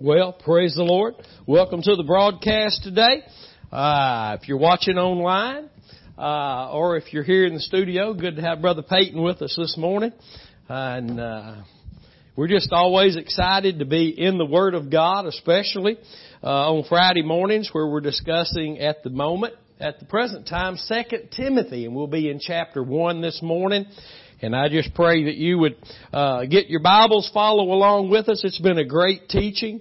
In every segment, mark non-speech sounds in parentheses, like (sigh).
Well, praise the Lord. Welcome to the broadcast today. Uh, if you're watching online, uh, or if you're here in the studio, good to have Brother Peyton with us this morning. And, uh, we're just always excited to be in the Word of God, especially, uh, on Friday mornings where we're discussing at the moment, at the present time, Second Timothy, and we'll be in chapter 1 this morning. And I just pray that you would uh, get your Bibles, follow along with us. It's been a great teaching.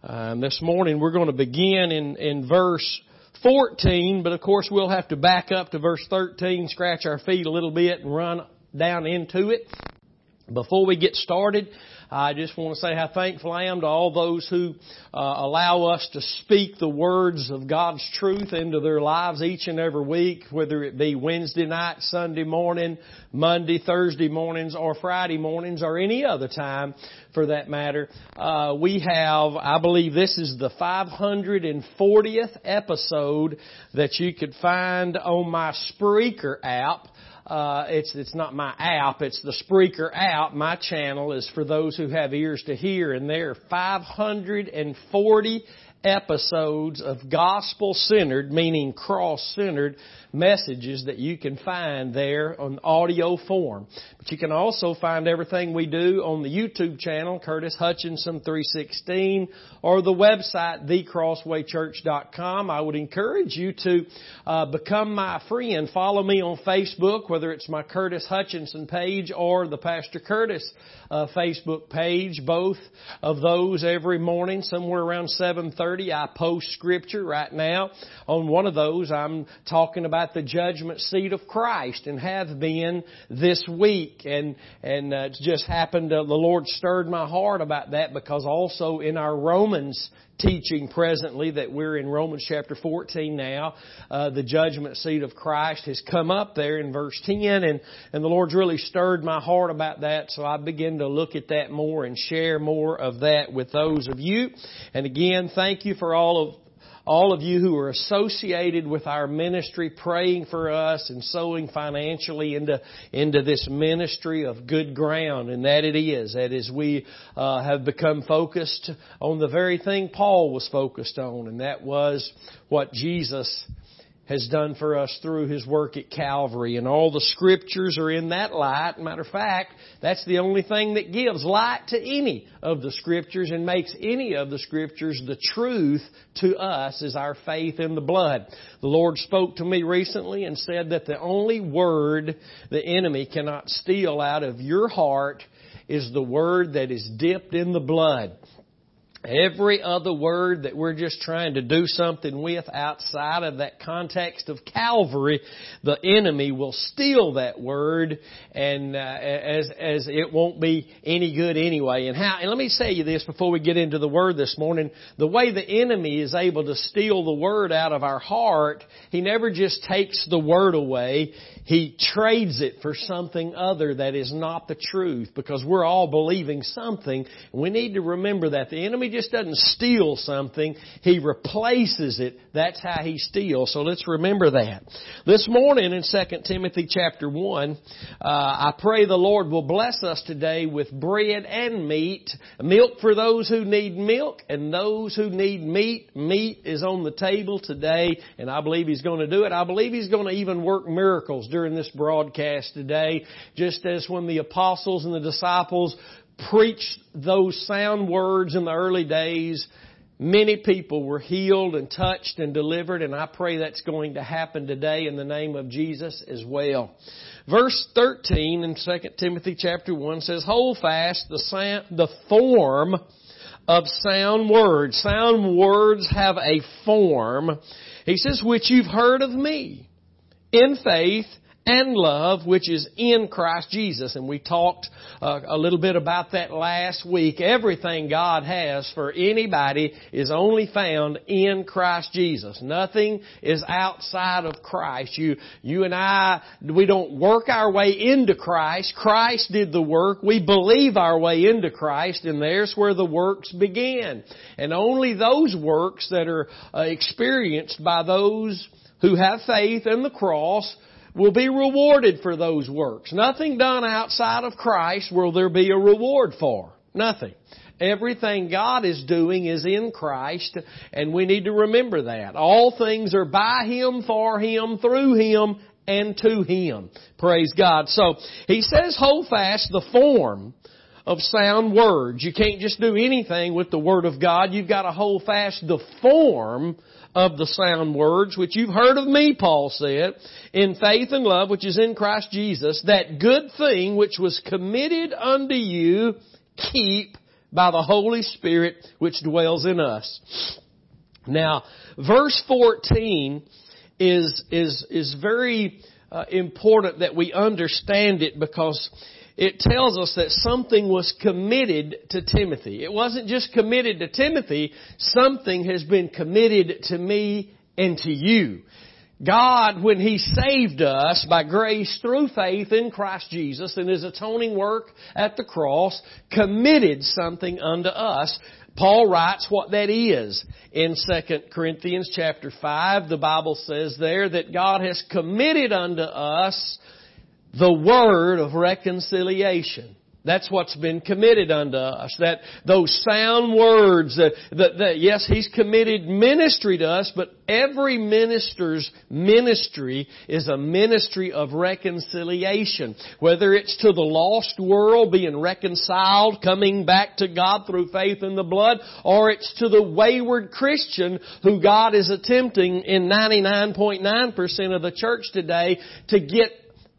Um, this morning we're going to begin in, in verse 14, but of course we'll have to back up to verse 13, scratch our feet a little bit and run down into it. Before we get started, I just want to say how thankful I am to all those who uh, allow us to speak the words of God's truth into their lives each and every week, whether it be Wednesday night, Sunday morning, Monday, Thursday mornings, or Friday mornings, or any other time for that matter. Uh, we have, I believe this is the 540th episode that you could find on my Spreaker app. Uh, it's it's not my app. It's the Spreaker app. My channel is for those who have ears to hear, and there are 540 episodes of gospel centered, meaning cross centered messages that you can find there on audio form. But you can also find everything we do on the YouTube channel, Curtis Hutchinson 316, or the website, thecrosswaychurch.com. I would encourage you to uh, become my friend. Follow me on Facebook, whether it's my Curtis Hutchinson page or the Pastor Curtis uh, Facebook page. Both of those every morning, somewhere around 7:30, I post scripture. Right now, on one of those, I'm talking about the judgment seat of Christ, and have been this week. And and uh, it's just happened. Uh, the Lord stirred my heart about that because also in our Romans teaching presently that we're in Romans chapter 14 now. Uh, the judgment seat of Christ has come up there in verse 10 and, and the Lord's really stirred my heart about that so I begin to look at that more and share more of that with those of you. And again, thank you for all of all of you who are associated with our ministry, praying for us and sowing financially into, into this ministry of good ground. And that it is. That is, we uh, have become focused on the very thing Paul was focused on, and that was what Jesus has done for us through His work at Calvary. And all the scriptures are in that light. Matter of fact, that's the only thing that gives light to any of the scriptures and makes any of the scriptures the truth to us is our faith in the blood. The Lord spoke to me recently and said that the only word the enemy cannot steal out of your heart is the word that is dipped in the blood. Every other word that we're just trying to do something with outside of that context of Calvary, the enemy will steal that word and uh, as as it won't be any good anyway. And how and let me say you this before we get into the word this morning, the way the enemy is able to steal the word out of our heart, he never just takes the word away, he trades it for something other that is not the truth because we're all believing something. We need to remember that the enemy just doesn't steal something, he replaces it. That's how he steals. So let's remember that. This morning in 2 Timothy chapter 1, uh, I pray the Lord will bless us today with bread and meat. Milk for those who need milk and those who need meat. Meat is on the table today and I believe He's going to do it. I believe He's going to even work miracles during this broadcast today, just as when the apostles and the disciples preached those sound words in the early days, many people were healed and touched and delivered, and I pray that's going to happen today in the name of Jesus as well. Verse 13 in 2 Timothy chapter 1 says, Hold fast the, sound, the form of sound words. Sound words have a form. He says, which you've heard of me in faith and love which is in Christ Jesus. And we talked uh, a little bit about that last week. Everything God has for anybody is only found in Christ Jesus. Nothing is outside of Christ. You, you and I, we don't work our way into Christ. Christ did the work. We believe our way into Christ and there's where the works begin. And only those works that are uh, experienced by those who have faith in the cross will be rewarded for those works. Nothing done outside of Christ will there be a reward for. Nothing. Everything God is doing is in Christ, and we need to remember that. All things are by Him, for Him, through Him, and to Him. Praise God. So, He says hold fast the form of sound words. You can't just do anything with the Word of God. You've got to hold fast the form of the sound words, which you've heard of me, Paul said, in faith and love, which is in Christ Jesus, that good thing which was committed unto you, keep by the Holy Spirit which dwells in us. Now, verse 14 is, is, is very uh, important that we understand it because it tells us that something was committed to Timothy. It wasn't just committed to Timothy, something has been committed to me and to you. God, when He saved us by grace through faith in Christ Jesus and His atoning work at the cross, committed something unto us. Paul writes what that is. In 2 Corinthians chapter 5, the Bible says there that God has committed unto us the word of reconciliation. That's what's been committed unto us. That those sound words that, that, that, yes, He's committed ministry to us, but every minister's ministry is a ministry of reconciliation. Whether it's to the lost world being reconciled, coming back to God through faith in the blood, or it's to the wayward Christian who God is attempting in 99.9% of the church today to get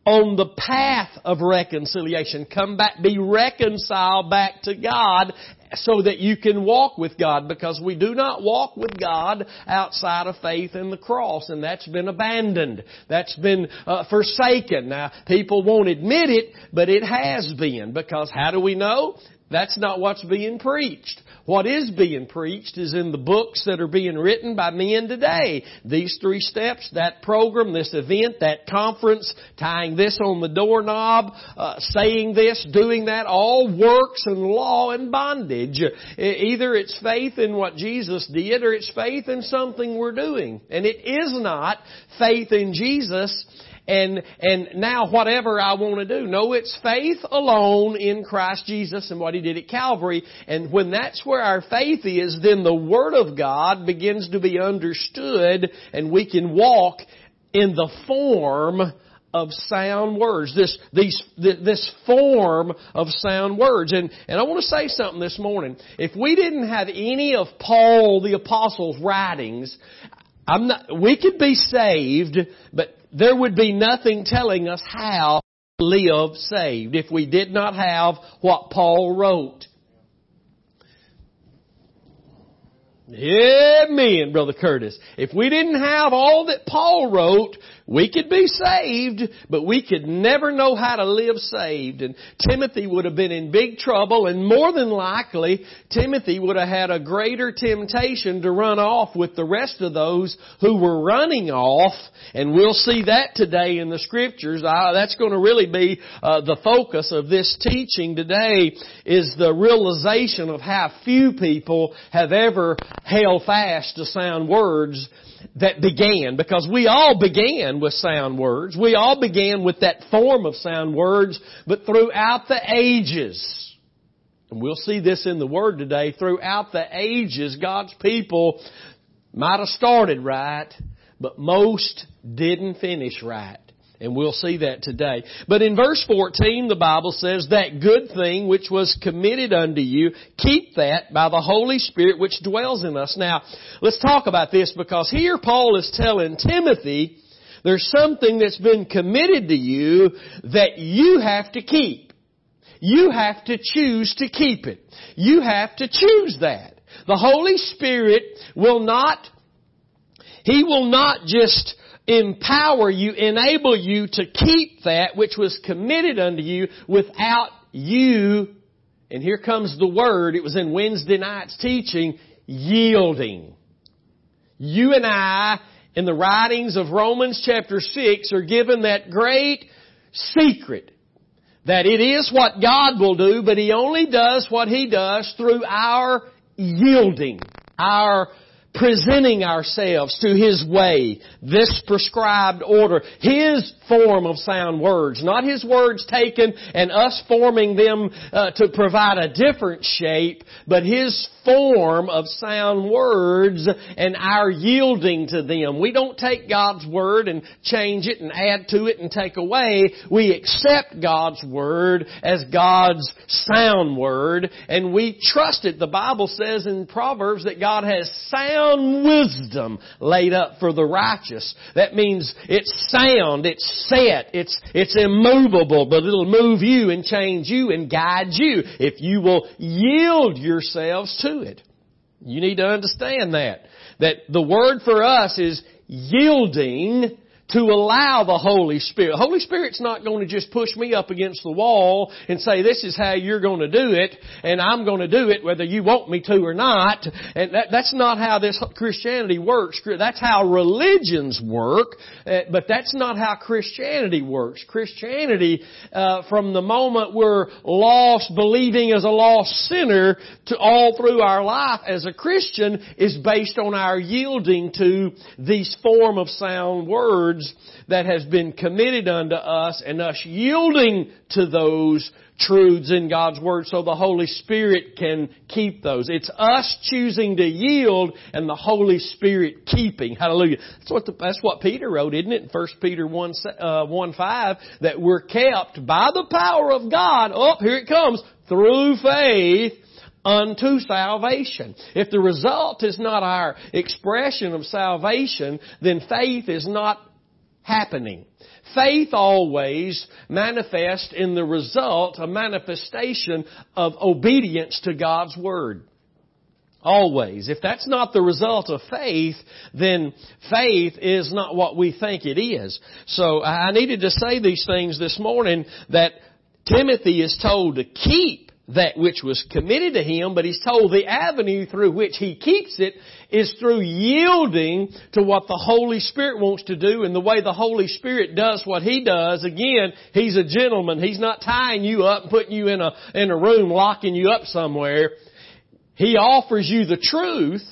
on the path of reconciliation. Come back, be reconciled back to God so that you can walk with God because we do not walk with God outside of faith in the cross and that's been abandoned. That's been uh, forsaken. Now, people won't admit it, but it has been because how do we know? That's not what's being preached. What is being preached is in the books that are being written by men today. These three steps, that program, this event, that conference, tying this on the doorknob, uh, saying this, doing that, all works and law and bondage. Either it's faith in what Jesus did or it's faith in something we're doing. And it is not faith in Jesus and, and now whatever I want to do. No, it's faith alone in Christ Jesus and what He did at Calvary. And when that's where our faith is, then the Word of God begins to be understood and we can walk in the form of sound words. This, these, this form of sound words. And, and I want to say something this morning. If we didn't have any of Paul the Apostle's writings, I'm not, we could be saved, but there would be nothing telling us how to live saved if we did not have what Paul wrote. Amen, Brother Curtis. If we didn't have all that Paul wrote, we could be saved, but we could never know how to live saved. And Timothy would have been in big trouble, and more than likely, Timothy would have had a greater temptation to run off with the rest of those who were running off. And we'll see that today in the scriptures. That's going to really be uh, the focus of this teaching today is the realization of how few people have ever held fast to sound words that began, because we all began with sound words. We all began with that form of sound words, but throughout the ages, and we'll see this in the Word today, throughout the ages, God's people might have started right, but most didn't finish right. And we'll see that today. But in verse 14, the Bible says, that good thing which was committed unto you, keep that by the Holy Spirit which dwells in us. Now, let's talk about this because here Paul is telling Timothy, there's something that's been committed to you that you have to keep. You have to choose to keep it. You have to choose that. The Holy Spirit will not, He will not just empower you, enable you to keep that which was committed unto you without you, and here comes the word, it was in Wednesday night's teaching, yielding. You and I, in the writings of Romans chapter 6, are given that great secret that it is what God will do, but He only does what He does through our yielding, our presenting ourselves to His way, this prescribed order, His form of sound words, not His words taken and us forming them uh, to provide a different shape, but His form of sound words and our yielding to them. We don't take God's Word and change it and add to it and take away. We accept God's Word as God's sound Word and we trust it. The Bible says in Proverbs that God has sound wisdom laid up for the righteous. That means it's sound, it's set, it's, it's immovable, but it'll move you and change you and guide you if you will yield yourselves to it. You need to understand that. That the word for us is yielding to allow the Holy Spirit. Holy Spirit's not going to just push me up against the wall and say, this is how you're going to do it, and I'm going to do it whether you want me to or not. And that, that's not how this Christianity works. That's how religions work, uh, but that's not how Christianity works. Christianity, uh, from the moment we're lost, believing as a lost sinner, to all through our life as a Christian, is based on our yielding to these form of sound words words that has been committed unto us and us yielding to those truths in God's Word so the Holy Spirit can keep those. It's us choosing to yield and the Holy Spirit keeping. Hallelujah. That's what, the, that's what Peter wrote, isn't it? In 1 Peter 1, uh, 1 5, that we're kept by the power of God, oh, here it comes, through faith unto salvation. If the result is not our expression of salvation, then faith is not happening. Faith always manifests in the result, a manifestation of obedience to God's Word. Always. If that's not the result of faith, then faith is not what we think it is. So I needed to say these things this morning that Timothy is told to keep that which was committed to him, but he's told the avenue through which he keeps it is through yielding to what the Holy Spirit wants to do and the way the Holy Spirit does what he does. Again, he's a gentleman. He's not tying you up and putting you in a, in a room, locking you up somewhere. He offers you the truth.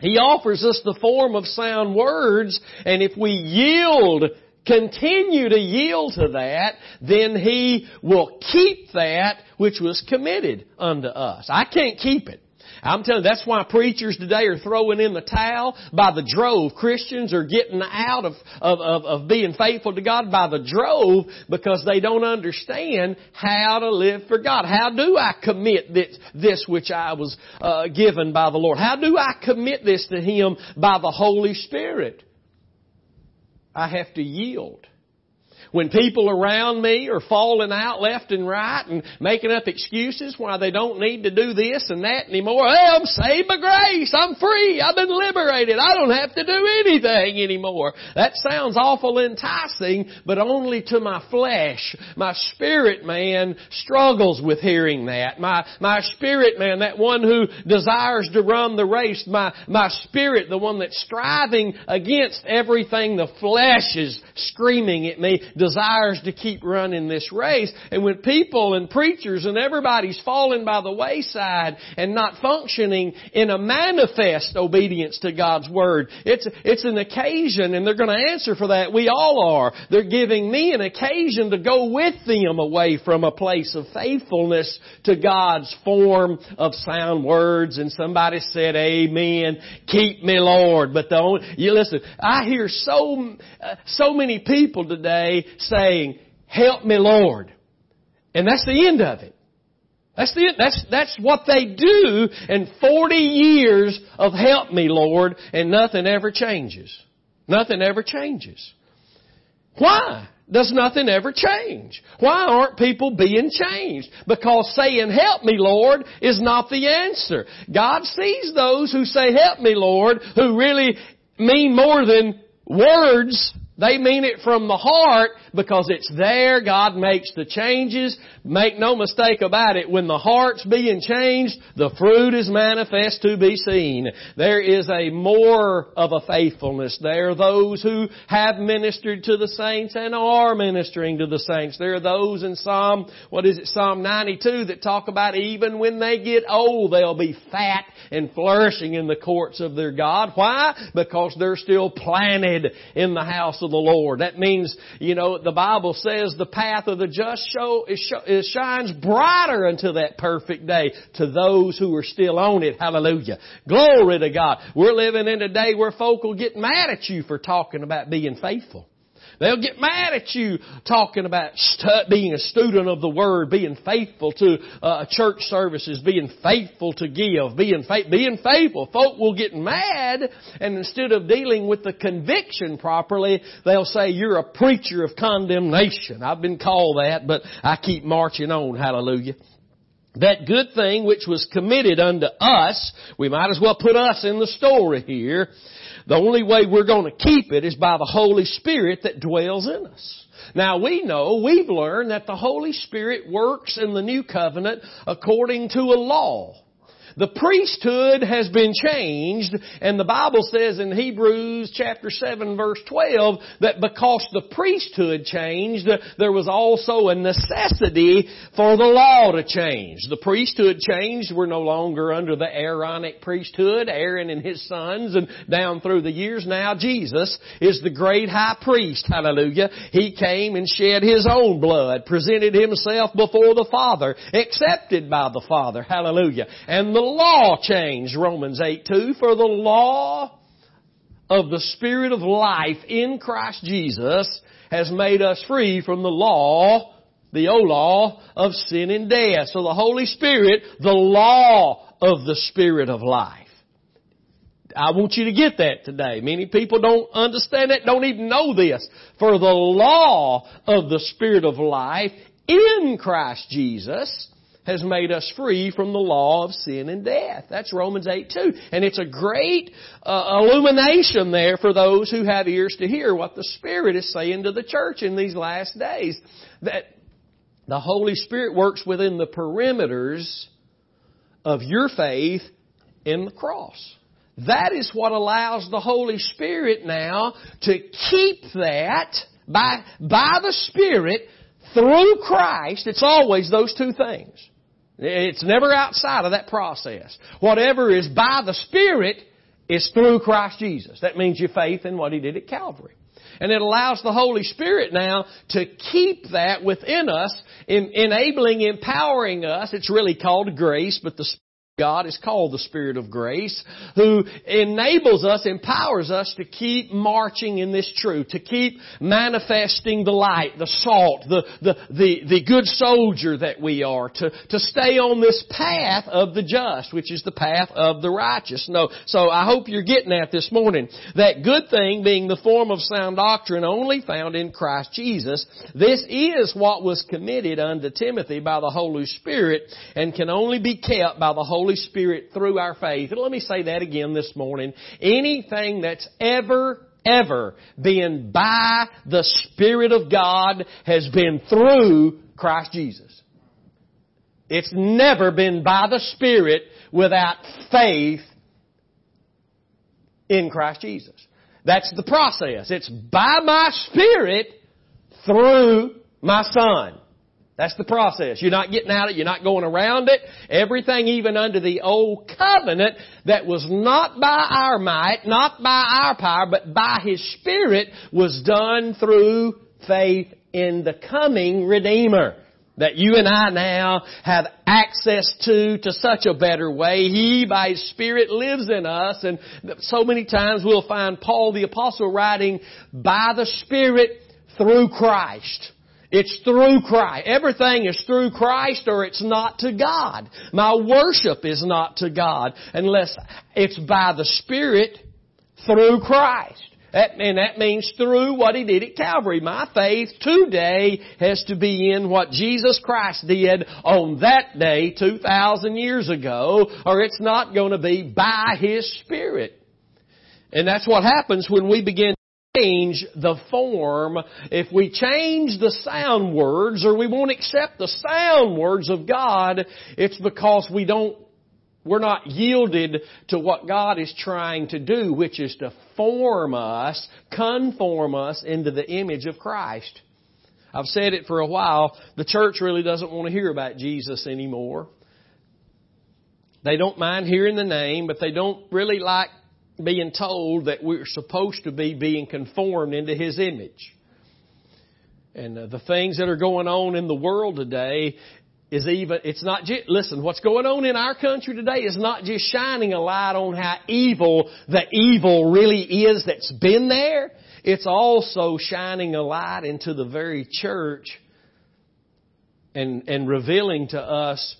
He offers us the form of sound words, and if we yield continue to yield to that, then He will keep that which was committed unto us. I can't keep it. I'm telling you, that's why preachers today are throwing in the towel by the drove. Christians are getting out of, of, of, of being faithful to God by the drove because they don't understand how to live for God. How do I commit this, this which I was uh, given by the Lord? How do I commit this to Him by the Holy Spirit? I have to yield. When people around me are falling out left and right and making up excuses why they don't need to do this and that anymore. Hey, I'm saved by grace. I'm free. I've been liberated. I don't have to do anything anymore. That sounds awful enticing, but only to my flesh. My spirit man struggles with hearing that. My, my spirit man, that one who desires to run the race, my, my spirit, the one that's striving against everything the flesh is screaming at me, desires to keep running this race. And when people and preachers and everybody's falling by the wayside and not functioning in a manifest obedience to God's Word, it's, it's an occasion and they're going to answer for that. We all are. They're giving me an occasion to go with them away from a place of faithfulness to God's form of sound words. And somebody said, Amen. Keep me, Lord. But the only, you listen, I hear so, so many people today saying, help me Lord. And that's the end of it. That's the, that's, that's what they do in 40 years of help me Lord and nothing ever changes. Nothing ever changes. Why? Does nothing ever change? Why aren't people being changed? Because saying help me Lord is not the answer. God sees those who say help me Lord who really mean more than words they mean it from the heart, Because it's there, God makes the changes. Make no mistake about it, when the heart's being changed, the fruit is manifest to be seen. There is a more of a faithfulness there. Are those who have ministered to the saints and are ministering to the saints. There are those in Psalm, what is it, Psalm 92 that talk about even when they get old, they'll be fat and flourishing in the courts of their God. Why? Because they're still planted in the house of the Lord. That means, you know, the Bible says the path of the just show, it shines brighter until that perfect day to those who are still on it. Hallelujah. Glory to God. We're living in a day where folk will get mad at you for talking about being faithful. They'll get mad at you talking about being a student of the Word, being faithful to uh, church services, being faithful to give, being, fa- being faithful. Folk will get mad, and instead of dealing with the conviction properly, they'll say you're a preacher of condemnation. I've been called that, but I keep marching on. Hallelujah that good thing which was committed unto us, we might as well put us in the story here, the only way we're going to keep it is by the Holy Spirit that dwells in us. Now we know, we've learned that the Holy Spirit works in the new covenant according to a law. The priesthood has been changed, and the Bible says in Hebrews chapter 7 verse 12 that because the priesthood changed, there was also a necessity for the law to change. The priesthood changed. We're no longer under the Aaronic priesthood, Aaron and his sons, and down through the years now Jesus is the great high priest. Hallelujah. He came and shed his own blood, presented himself before the Father, accepted by the Father. Hallelujah. And the law changed, Romans 8 2, for the law of the Spirit of life in Christ Jesus has made us free from the law, the old law of sin and death. So the Holy Spirit, the law of the Spirit of life. I want you to get that today. Many people don't understand that, don't even know this. For the law of the Spirit of life in Christ Jesus has made us free from the law of sin and death. That's Romans 8 2. And it's a great uh, illumination there for those who have ears to hear what the Spirit is saying to the church in these last days. That the Holy Spirit works within the perimeters of your faith in the cross. That is what allows the Holy Spirit now to keep that by, by the Spirit through Christ. It's always those two things. It's never outside of that process. Whatever is by the Spirit is through Christ Jesus. That means your faith in what He did at Calvary. And it allows the Holy Spirit now to keep that within us, in, enabling, empowering us. It's really called grace, but the God is called the Spirit of grace, who enables us, empowers us to keep marching in this truth, to keep manifesting the light, the salt, the, the, the, the good soldier that we are, to, to stay on this path of the just, which is the path of the righteous. No, so I hope you're getting at this morning. That good thing being the form of sound doctrine only found in Christ Jesus, this is what was committed unto Timothy by the Holy Spirit and can only be kept by the Holy Holy Spirit through our faith. And let me say that again this morning. Anything that's ever ever been by the Spirit of God has been through Christ Jesus. It's never been by the Spirit without faith in Christ Jesus. That's the process. It's by my Spirit through my Son. That's the process. You're not getting out it. You're not going around it. Everything even under the old covenant that was not by our might, not by our power, but by His Spirit was done through faith in the coming Redeemer that you and I now have access to to such a better way. He, by His Spirit, lives in us and so many times we'll find Paul the Apostle writing by the Spirit through Christ. It's through Christ. Everything is through Christ or it's not to God. My worship is not to God unless it's by the Spirit through Christ. That, and that means through what He did at Calvary. My faith today has to be in what Jesus Christ did on that day 2,000 years ago, or it's not going to be by His Spirit. And that's what happens when we begin change the form, if we change the sound words or we won't accept the sound words of God, it's because we don't we're not yielded to what God is trying to do, which is to form us, conform us into the image of Christ. I've said it for a while. The church really doesn't want to hear about Jesus anymore. They don't mind hearing the name, but they don't really like being told that we're supposed to be being conformed into His image. And uh, the things that are going on in the world today is even, it's not just, listen, what's going on in our country today is not just shining a light on how evil the evil really is that's been there. It's also shining a light into the very church and, and revealing to us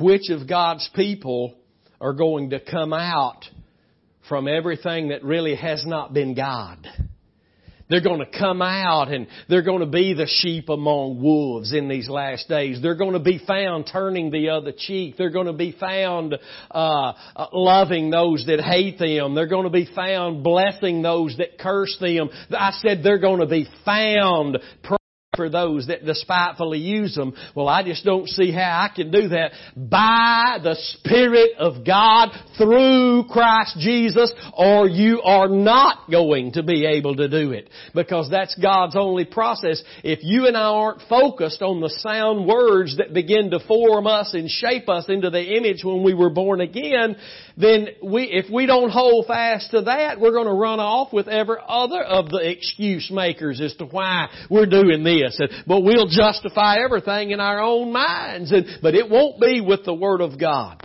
which of God's people are going to come out from everything that really has not been God. They're going to come out and they're going to be the sheep among wolves in these last days. They're going to be found turning the other cheek. They're going to be found uh, uh loving those that hate them. They're going to be found blessing those that curse them. I said they're going to be found for those that despitefully use them. Well, I just don't see how I can do that by the Spirit of God through Christ Jesus or you are not going to be able to do it because that's God's only process. If you and I aren't focused on the sound words that begin to form us and shape us into the image when we were born again, then we, if we don't hold fast to that, we're going to run off with every other of the excuse makers as to why we're doing this. But we'll justify everything in our own minds. And, But it won't be with the Word of God.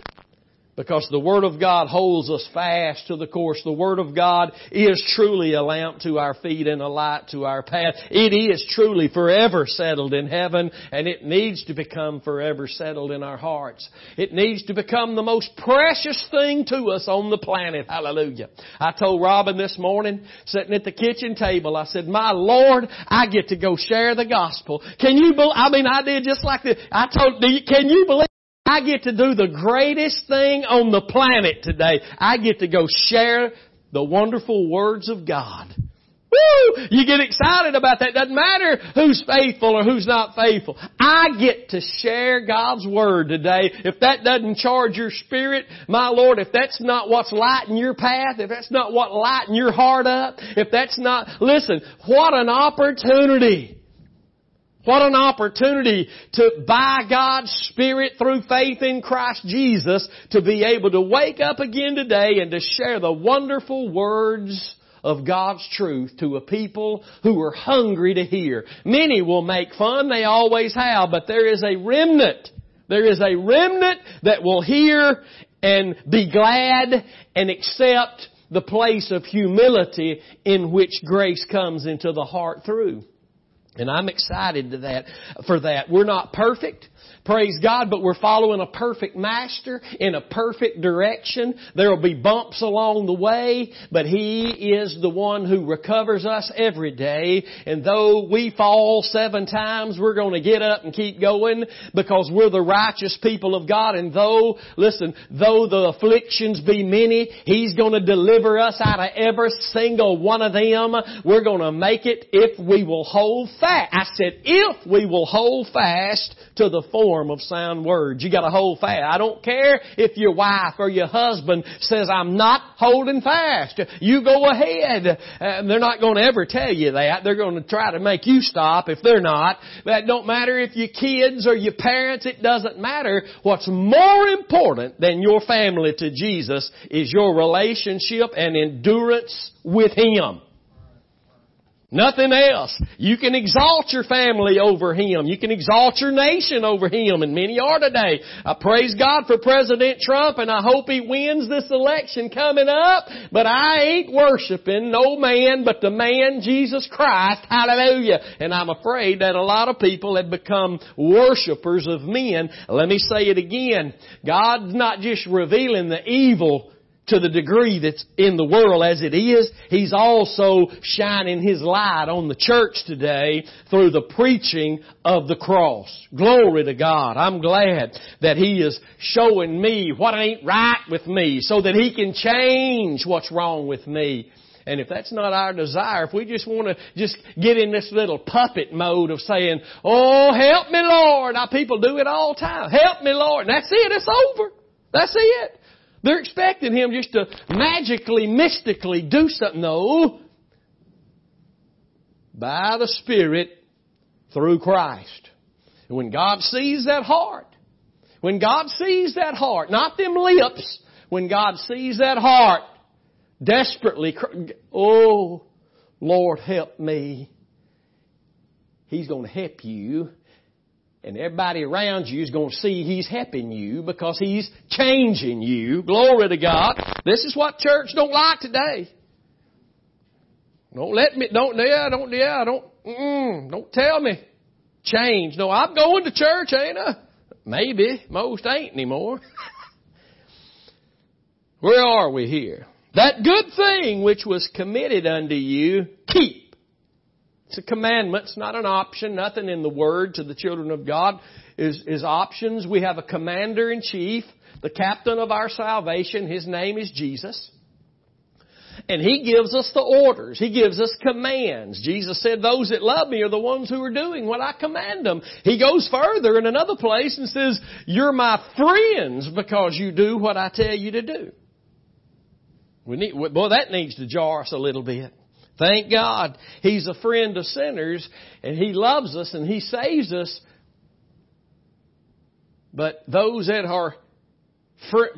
Because the Word of God holds us fast to the course. The Word of God is truly a lamp to our feet and a light to our path. It is truly forever settled in heaven and it needs to become forever settled in our hearts. It needs to become the most precious thing to us on the planet. Hallelujah. I told Robin this morning, sitting at the kitchen table, I said, my Lord, I get to go share the gospel. Can you believe, I mean, I did just like this. I told, can you believe I get to do the greatest thing on the planet today. I get to go share the wonderful words of God. Woo! You get excited about that. Doesn't matter who's faithful or who's not faithful. I get to share God's Word today. If that doesn't charge your spirit, my Lord, if that's not what's lighting your path, if that's not what lighting your heart up, if that's not, listen, what an opportunity what an opportunity to, by God's Spirit through faith in Christ Jesus, to be able to wake up again today and to share the wonderful words of God's truth to a people who are hungry to hear. Many will make fun, they always have, but there is a remnant. There is a remnant that will hear and be glad and accept the place of humility in which grace comes into the heart through. And I'm excited to that, for that. We're not perfect. Praise God, but we're following a perfect master in a perfect direction. There will be bumps along the way, but He is the one who recovers us every day. And though we fall seven times, we're going to get up and keep going because we're the righteous people of God. And though, listen, though the afflictions be many, He's going to deliver us out of every single one of them. We're going to make it if we will hold fast. I said, if we will hold fast to the form of sound words. You gotta hold fast. I don't care if your wife or your husband says, I'm not holding fast. You go ahead. They're not gonna ever tell you that. They're gonna try to make you stop if they're not. That don't matter if your kids or your parents, it doesn't matter. What's more important than your family to Jesus is your relationship and endurance with Him. Nothing else. You can exalt your family over him. You can exalt your nation over him, and many are today. I praise God for President Trump, and I hope he wins this election coming up, but I ain't worshiping no man but the man Jesus Christ. Hallelujah. And I'm afraid that a lot of people have become worshipers of men. Let me say it again. God's not just revealing the evil to the degree that's in the world as it is, He's also shining His light on the church today through the preaching of the cross. Glory to God. I'm glad that He is showing me what ain't right with me so that He can change what's wrong with me And if that's not our desire, if we just want to just get in this little puppet mode of saying, Oh, help me Lord. Our people do it all the time. Help me Lord. And that's it. It's over. That's it. They're expecting Him just to magically, mystically do something. No. By the Spirit through Christ. And when God sees that heart, when God sees that heart, not them lips, when God sees that heart, desperately, oh, Lord help me. He's going to help you. And everybody around you is going to see He's helping you because He's changing you. Glory to God. This is what church don't like today. Don't let me, don't, yeah, don't, yeah, don't, mm, don't tell me. Change. No, I'm going to church, ain't I? Maybe. Most ain't anymore. (laughs) Where are we here? That good thing which was committed unto you, keep. It's a commandment. It's not an option. Nothing in the Word to the children of God is, is options. We have a commander in chief, the captain of our salvation. His name is Jesus. And He gives us the orders. He gives us commands. Jesus said, those that love me are the ones who are doing what I command them. He goes further in another place and says, you're my friends because you do what I tell you to do. We need, boy, that needs to jar us a little bit. Thank God He's a friend of sinners and He loves us and He saves us. But those that are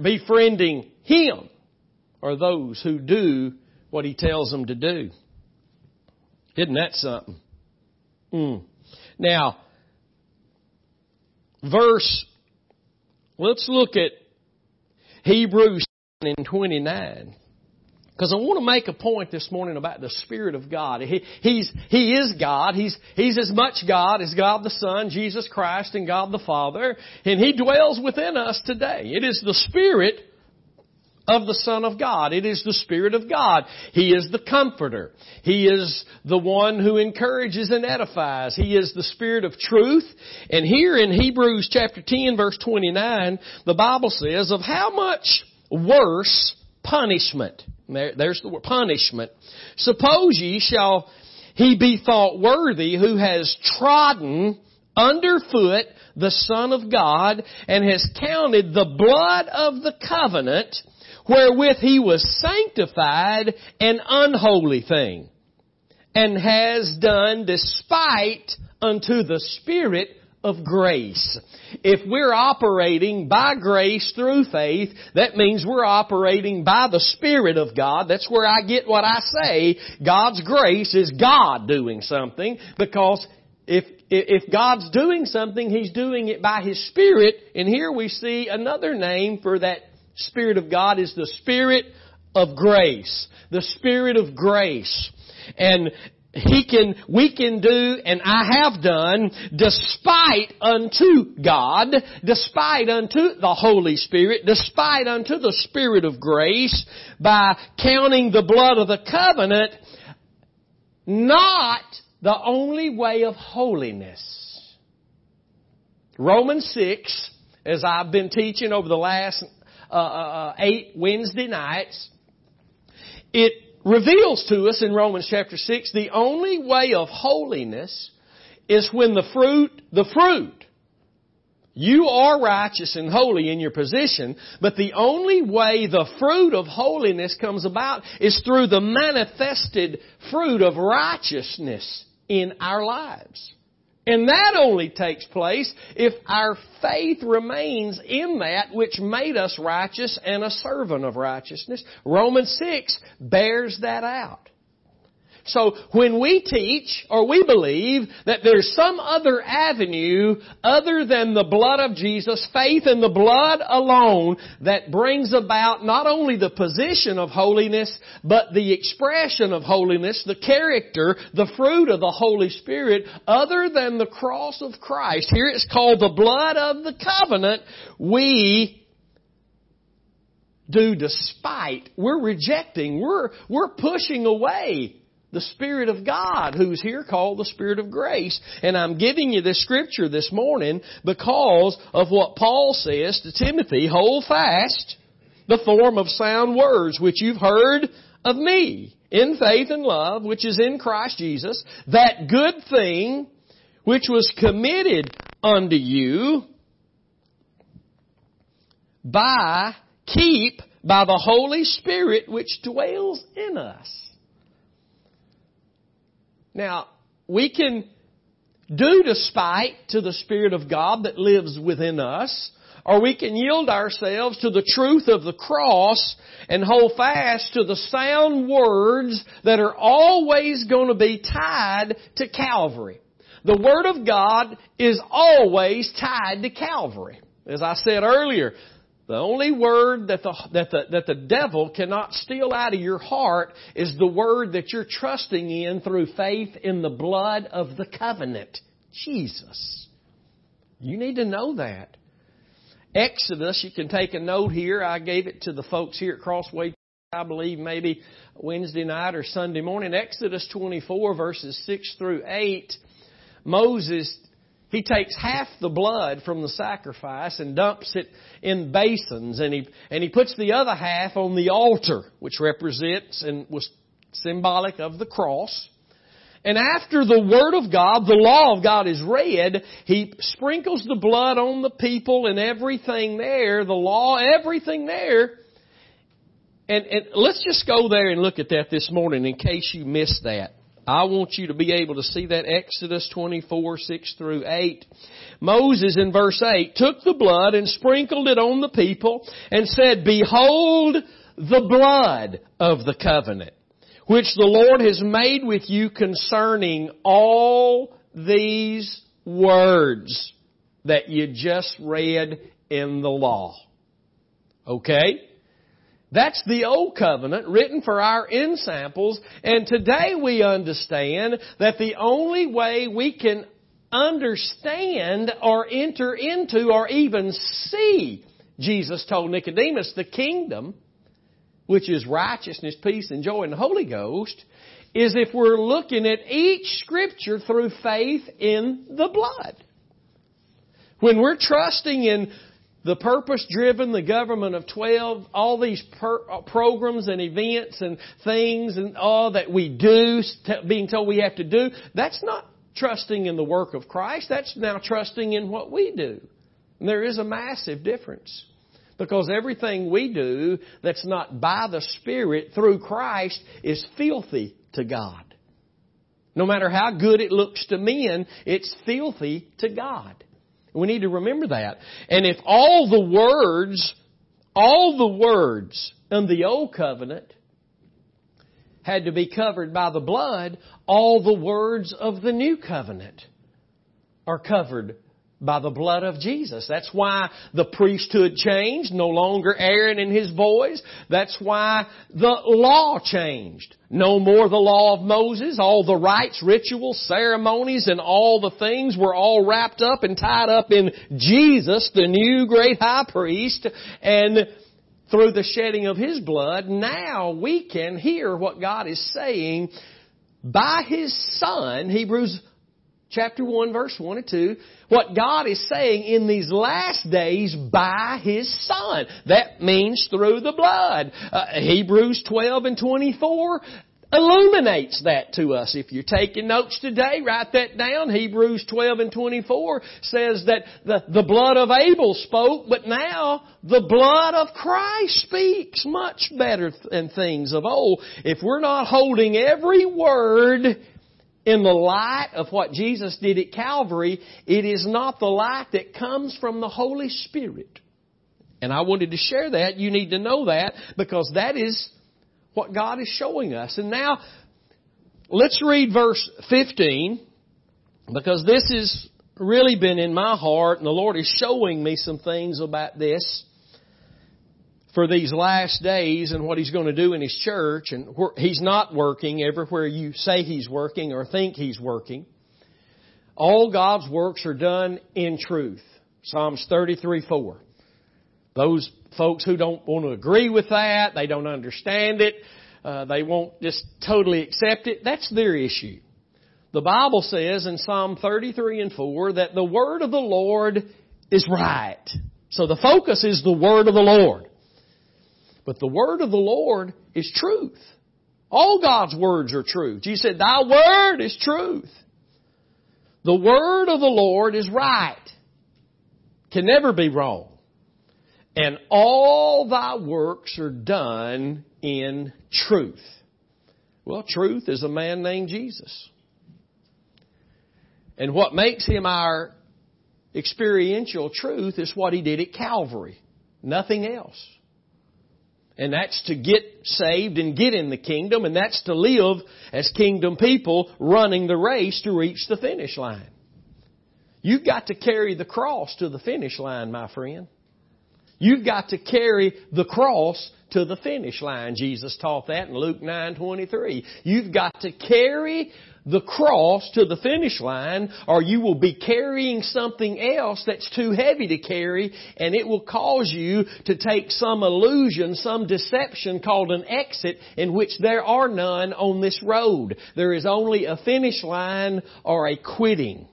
befriending Him are those who do what He tells them to do. Isn't that something? Mm. Now, verse, let's look at Hebrews in 29. Because I want to make a point this morning about the Spirit of God. He, he's, he is God. He's, he's as much God as God the Son, Jesus Christ, and God the Father. And He dwells within us today. It is the Spirit of the Son of God. It is the Spirit of God. He is the Comforter. He is the one who encourages and edifies. He is the Spirit of truth. And here in Hebrews chapter 10 verse 29, the Bible says, of how much worse punishment there, there's the punishment. Suppose ye shall he be thought worthy who has trodden underfoot the Son of God and has counted the blood of the covenant wherewith he was sanctified an unholy thing and has done despite unto the Spirit of grace. If we're operating by grace through faith, that means we're operating by the Spirit of God. That's where I get what I say. God's grace is God doing something because if, if God's doing something, He's doing it by His Spirit. And here we see another name for that Spirit of God is the Spirit of grace. The Spirit of grace. And he can, we can do, and I have done, despite unto God, despite unto the Holy Spirit, despite unto the Spirit of grace, by counting the blood of the covenant, not the only way of holiness. Romans 6, as I've been teaching over the last uh, uh, uh eight Wednesday nights, it reveals to us in Romans chapter 6 the only way of holiness is when the fruit, the fruit, you are righteous and holy in your position, but the only way the fruit of holiness comes about is through the manifested fruit of righteousness in our lives. And that only takes place if our faith remains in that which made us righteous and a servant of righteousness. Romans 6 bears that out. So when we teach or we believe that there's some other avenue other than the blood of Jesus, faith in the blood alone that brings about not only the position of holiness, but the expression of holiness, the character, the fruit of the Holy Spirit, other than the cross of Christ. Here it's called the blood of the covenant. We do despite. We're rejecting. We're, we're pushing away the Spirit of God, who's here called the Spirit of grace. And I'm giving you this scripture this morning because of what Paul says to Timothy, hold fast the form of sound words which you've heard of me in faith and love, which is in Christ Jesus, that good thing which was committed unto you by, keep by the Holy Spirit which dwells in us. Now, we can do despite to the Spirit of God that lives within us, or we can yield ourselves to the truth of the cross and hold fast to the sound words that are always going to be tied to Calvary. The Word of God is always tied to Calvary. As I said earlier, the only word that the, that the, that the devil cannot steal out of your heart is the word that you're trusting in through faith in the blood of the covenant. Jesus. You need to know that. Exodus, you can take a note here. I gave it to the folks here at Crossway, I believe maybe Wednesday night or Sunday morning. Exodus 24 verses 6 through 8. Moses he takes half the blood from the sacrifice and dumps it in basins and he, and he puts the other half on the altar, which represents and was symbolic of the cross. And after the Word of God, the law of God is read, he sprinkles the blood on the people and everything there, the law, everything there. And, and let's just go there and look at that this morning in case you missed that. I want you to be able to see that Exodus 24, 6 through 8. Moses in verse 8 took the blood and sprinkled it on the people and said, Behold the blood of the covenant, which the Lord has made with you concerning all these words that you just read in the law. Okay? That's the old covenant written for our ensamples. And today we understand that the only way we can understand or enter into or even see, Jesus told Nicodemus, the kingdom, which is righteousness, peace, and joy in the Holy Ghost, is if we're looking at each scripture through faith in the blood. When we're trusting in the purpose driven, the government of 12, all these per, uh, programs and events and things and all that we do, being told we have to do, that's not trusting in the work of Christ. That's now trusting in what we do. And there is a massive difference. Because everything we do that's not by the Spirit through Christ is filthy to God. No matter how good it looks to men, it's filthy to God. We need to remember that. And if all the words, all the words in the Old Covenant had to be covered by the blood, all the words of the New Covenant are covered by the blood of Jesus. That's why the priesthood changed, no longer Aaron and his boys. That's why the law changed. No more the law of Moses. All the rites, rituals, ceremonies, and all the things were all wrapped up and tied up in Jesus, the new great high priest, and through the shedding of his blood, now we can hear what God is saying by his son, Hebrews chapter 1 verse 1 and 2, what God is saying in these last days by His Son. That means through the blood. Uh, Hebrews 12 and 24 illuminates that to us. If you're taking notes today, write that down. Hebrews 12 and 24 says that the, the blood of Abel spoke, but now the blood of Christ speaks much better than things of old. If we're not holding every word in the light of what Jesus did at Calvary, it is not the light that comes from the Holy Spirit. And I wanted to share that. You need to know that because that is what God is showing us. And now, let's read verse 15 because this has really been in my heart and the Lord is showing me some things about this for these last days and what he's going to do in his church and he's not working everywhere you say he's working or think he's working. All God's works are done in truth. Psalms 33, 4. Those folks who don't want to agree with that, they don't understand it, uh, they won't just totally accept it, that's their issue. The Bible says in Psalm 33 and 4 that the word of the Lord is right. So the focus is the word of the Lord. But the word of the Lord is truth. All God's words are truth. Jesus said, Thy word is truth. The word of the Lord is right. Can never be wrong. And all thy works are done in truth. Well, truth is a man named Jesus. And what makes him our experiential truth is what he did at Calvary. Nothing else. And that's to get saved and get in the kingdom, and that's to live as kingdom people running the race to reach the finish line. You've got to carry the cross to the finish line, my friend. You've got to carry the cross to the finish line. Jesus taught that in Luke 9:23. You've got to carry the cross to the finish line or you will be carrying something else that's too heavy to carry and it will cause you to take some illusion, some deception called an exit in which there are none on this road. There is only a finish line or a quitting.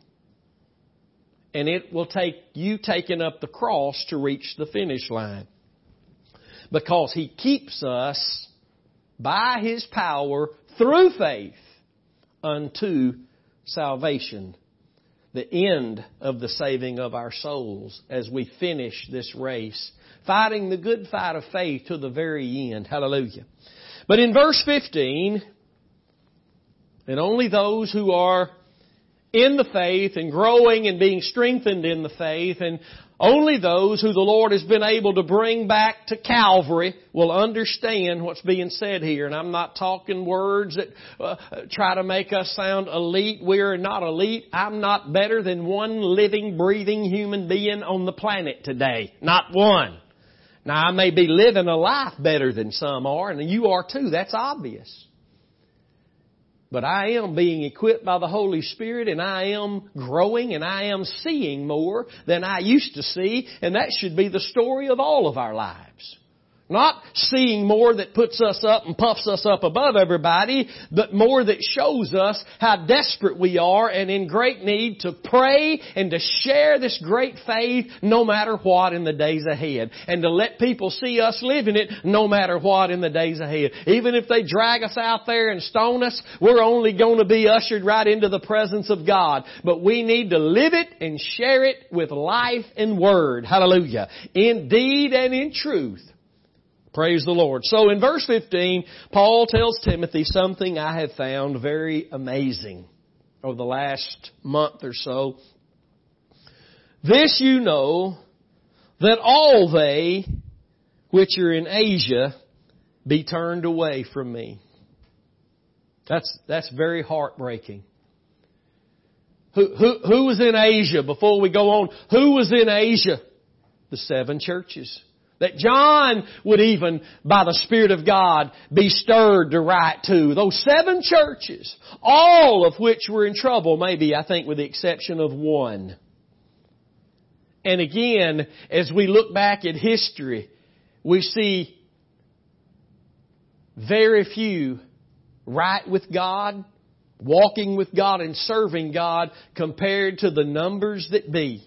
And it will take you taking up the cross to reach the finish line. Because He keeps us by His power through faith unto salvation, the end of the saving of our souls as we finish this race, fighting the good fight of faith to the very end. Hallelujah. But in verse 15, and only those who are in the faith and growing and being strengthened in the faith and only those who the Lord has been able to bring back to Calvary will understand what's being said here. And I'm not talking words that uh, try to make us sound elite. We're not elite. I'm not better than one living, breathing human being on the planet today. Not one. Now I may be living a life better than some are, and you are too. That's obvious. But I am being equipped by the Holy Spirit and I am growing and I am seeing more than I used to see and that should be the story of all of our lives. Not seeing more that puts us up and puffs us up above everybody, but more that shows us how desperate we are and in great need to pray and to share this great faith no matter what in the days ahead. And to let people see us living it no matter what in the days ahead. Even if they drag us out there and stone us, we're only going to be ushered right into the presence of God. But we need to live it and share it with life and word. Hallelujah. In deed and in truth. Praise the Lord. So in verse 15, Paul tells Timothy something I have found very amazing over the last month or so. This you know, that all they which are in Asia be turned away from me. That's, that's very heartbreaking. Who, who, who was in Asia before we go on? Who was in Asia? The seven churches. That John would even, by the Spirit of God, be stirred to write to. Those seven churches, all of which were in trouble, maybe, I think, with the exception of one. And again, as we look back at history, we see very few right with God, walking with God and serving God compared to the numbers that be.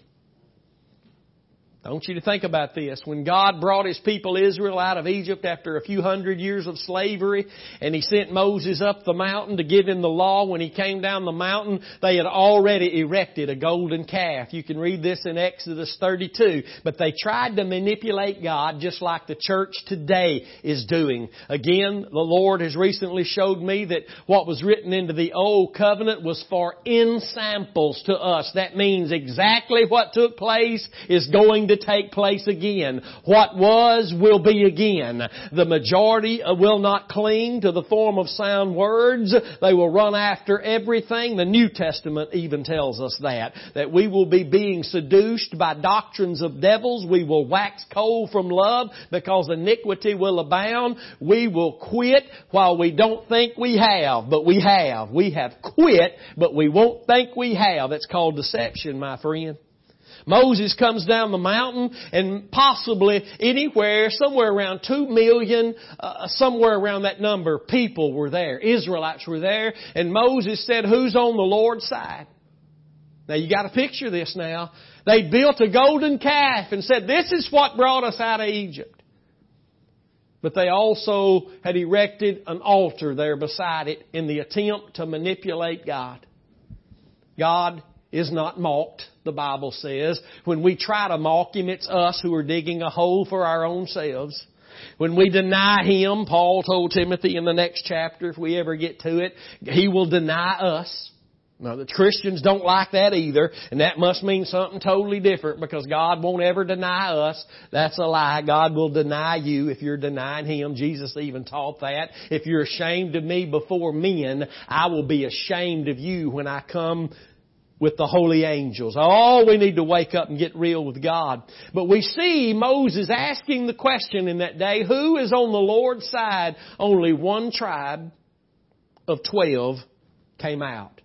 I want you to think about this. When God brought His people Israel out of Egypt after a few hundred years of slavery, and He sent Moses up the mountain to give him the law, when He came down the mountain, they had already erected a golden calf. You can read this in Exodus 32. But they tried to manipulate God just like the church today is doing. Again, the Lord has recently showed me that what was written into the Old Covenant was for ensamples to us. That means exactly what took place is going to take place again. What was will be again. The majority uh, will not cling to the form of sound words. They will run after everything. The New Testament even tells us that. That we will be being seduced by doctrines of devils. We will wax cold from love because iniquity will abound. We will quit while we don't think we have, but we have. We have quit, but we won't think we have. It's called deception, my friend. Moses comes down the mountain and possibly anywhere, somewhere around two million, uh, somewhere around that number, people were there. Israelites were there. And Moses said, who's on the Lord's side? Now you gotta picture this now. They built a golden calf and said, this is what brought us out of Egypt. But they also had erected an altar there beside it in the attempt to manipulate God. God is not mocked, the Bible says. When we try to mock Him, it's us who are digging a hole for our own selves. When we deny Him, Paul told Timothy in the next chapter, if we ever get to it, He will deny us. Now the Christians don't like that either, and that must mean something totally different because God won't ever deny us. That's a lie. God will deny you if you're denying Him. Jesus even taught that. If you're ashamed of me before men, I will be ashamed of you when I come with the holy angels. Oh, we need to wake up and get real with God. But we see Moses asking the question in that day, who is on the Lord's side? Only one tribe of twelve came out.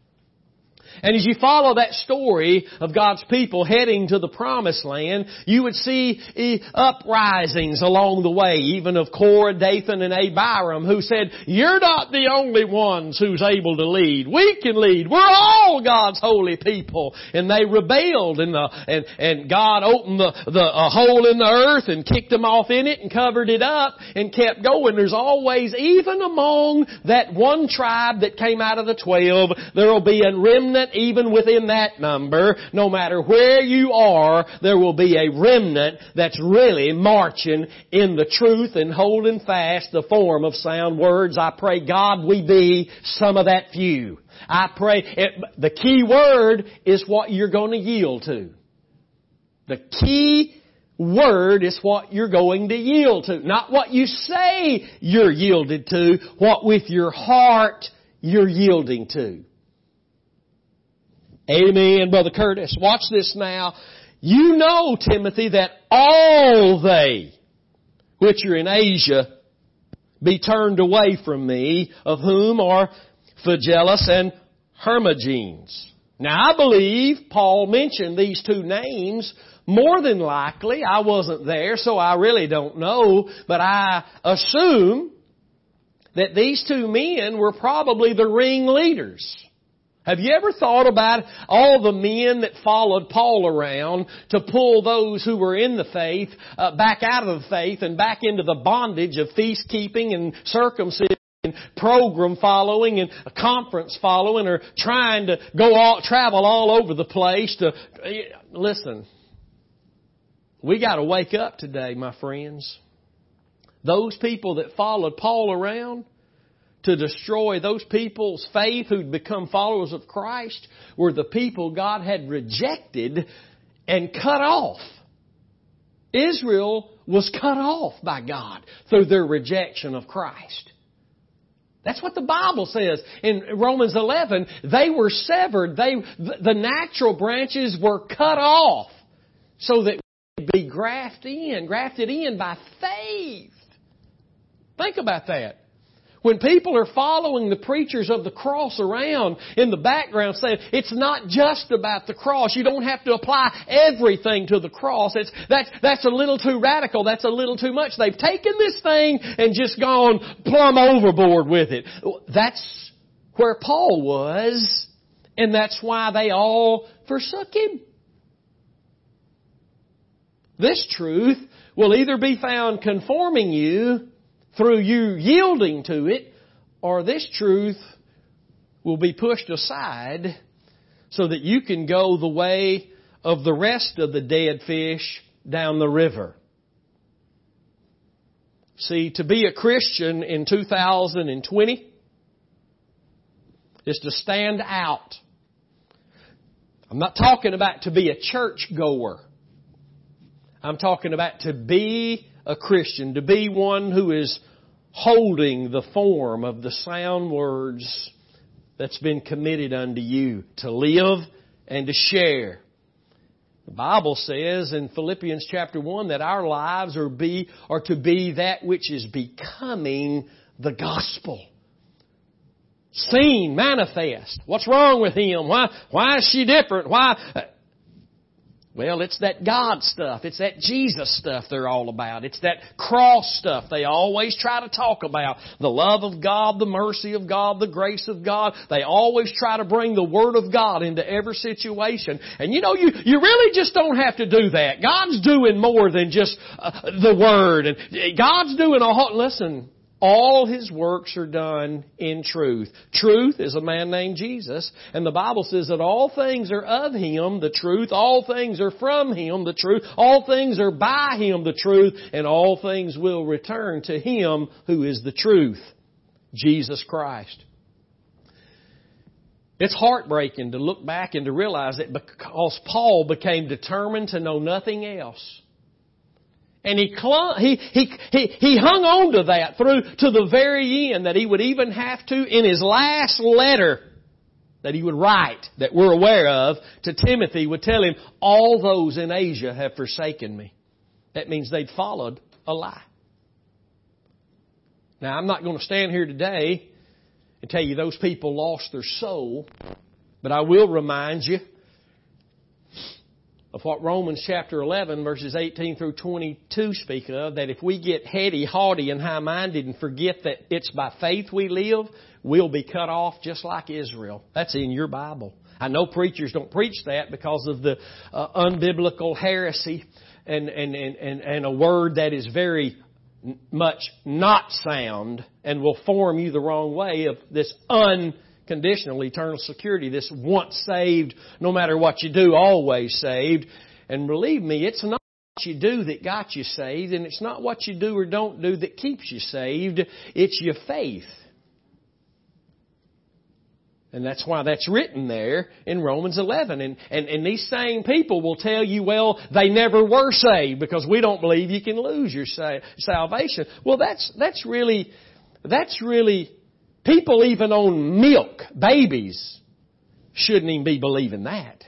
And as you follow that story of God's people heading to the promised land, you would see eh, uprisings along the way, even of Korah, Dathan, and Abiram, who said, you're not the only ones who's able to lead. We can lead. We're all God's holy people. And they rebelled and, the, and, and God opened the, the a hole in the earth and kicked them off in it and covered it up and kept going. There's always, even among that one tribe that came out of the twelve, there will be a remnant even within that number. No matter where you are, there will be a remnant that's really marching in the truth and holding fast the form of sound words. I pray God we be some of that few. I pray, it, the key word is what you're going to yield to. The key word is what you're going to yield to. Not what you say you're yielded to, what with your heart you're yielding to. Amen, Brother Curtis. Watch this now. You know, Timothy, that all they which are in Asia be turned away from me, of whom are Phygellus and Hermogenes. Now I believe Paul mentioned these two names more than likely. I wasn't there, so I really don't know, but I assume that these two men were probably the ringleaders have you ever thought about all the men that followed Paul around to pull those who were in the faith uh, back out of the faith and back into the bondage of feast keeping and circumcision? program following and conference following or trying to go all, travel all over the place to, listen, we gotta wake up today, my friends. Those people that followed Paul around, to destroy those people's faith who'd become followers of Christ were the people God had rejected and cut off. Israel was cut off by God through their rejection of Christ. That's what the Bible says in Romans 11. They were severed. They, the natural branches were cut off so that we could be grafted in, grafted in by faith. Think about that. When people are following the preachers of the cross around in the background saying, it's not just about the cross. You don't have to apply everything to the cross. It's, that's, that's a little too radical. That's a little too much. They've taken this thing and just gone plumb overboard with it. That's where Paul was, and that's why they all forsook him. This truth will either be found conforming you through you yielding to it, or this truth will be pushed aside so that you can go the way of the rest of the dead fish down the river. See, to be a Christian in 2020 is to stand out. I'm not talking about to be a church goer. I'm talking about to be a Christian, to be one who is holding the form of the sound words that's been committed unto you to live and to share. The Bible says in Philippians chapter 1 that our lives are be, are to be that which is becoming the gospel. Seen, manifest. What's wrong with him? Why, why is she different? Why? Well, it's that God stuff. It's that Jesus stuff they're all about. It's that cross stuff they always try to talk about. The love of God, the mercy of God, the grace of God. They always try to bring the Word of God into every situation. And you know, you, you really just don't have to do that. God's doing more than just uh, the Word. And God's doing a whole, listen, all his works are done in truth. Truth is a man named Jesus, and the Bible says that all things are of him, the truth, all things are from him, the truth, all things are by him, the truth, and all things will return to him who is the truth, Jesus Christ. It's heartbreaking to look back and to realize that because Paul became determined to know nothing else, and he clung, he, he, he, he hung on to that through to the very end that he would even have to in his last letter that he would write that we're aware of to Timothy would tell him, all those in Asia have forsaken me. That means they'd followed a lie. Now I'm not going to stand here today and tell you those people lost their soul, but I will remind you of what Romans chapter 11 verses 18 through 22 speak of, that if we get heady, haughty, and high-minded and forget that it's by faith we live, we'll be cut off just like Israel. That's in your Bible. I know preachers don't preach that because of the uh, unbiblical heresy and, and, and, and, and a word that is very much not sound and will form you the wrong way of this un conditional eternal security, this once saved, no matter what you do, always saved. And believe me, it's not what you do that got you saved, and it's not what you do or don't do that keeps you saved. It's your faith. And that's why that's written there in Romans 11. And, and, and these same people will tell you, well, they never were saved because we don't believe you can lose your sa- salvation. Well, that's, that's really, that's really People even on milk, babies, shouldn't even be believing that.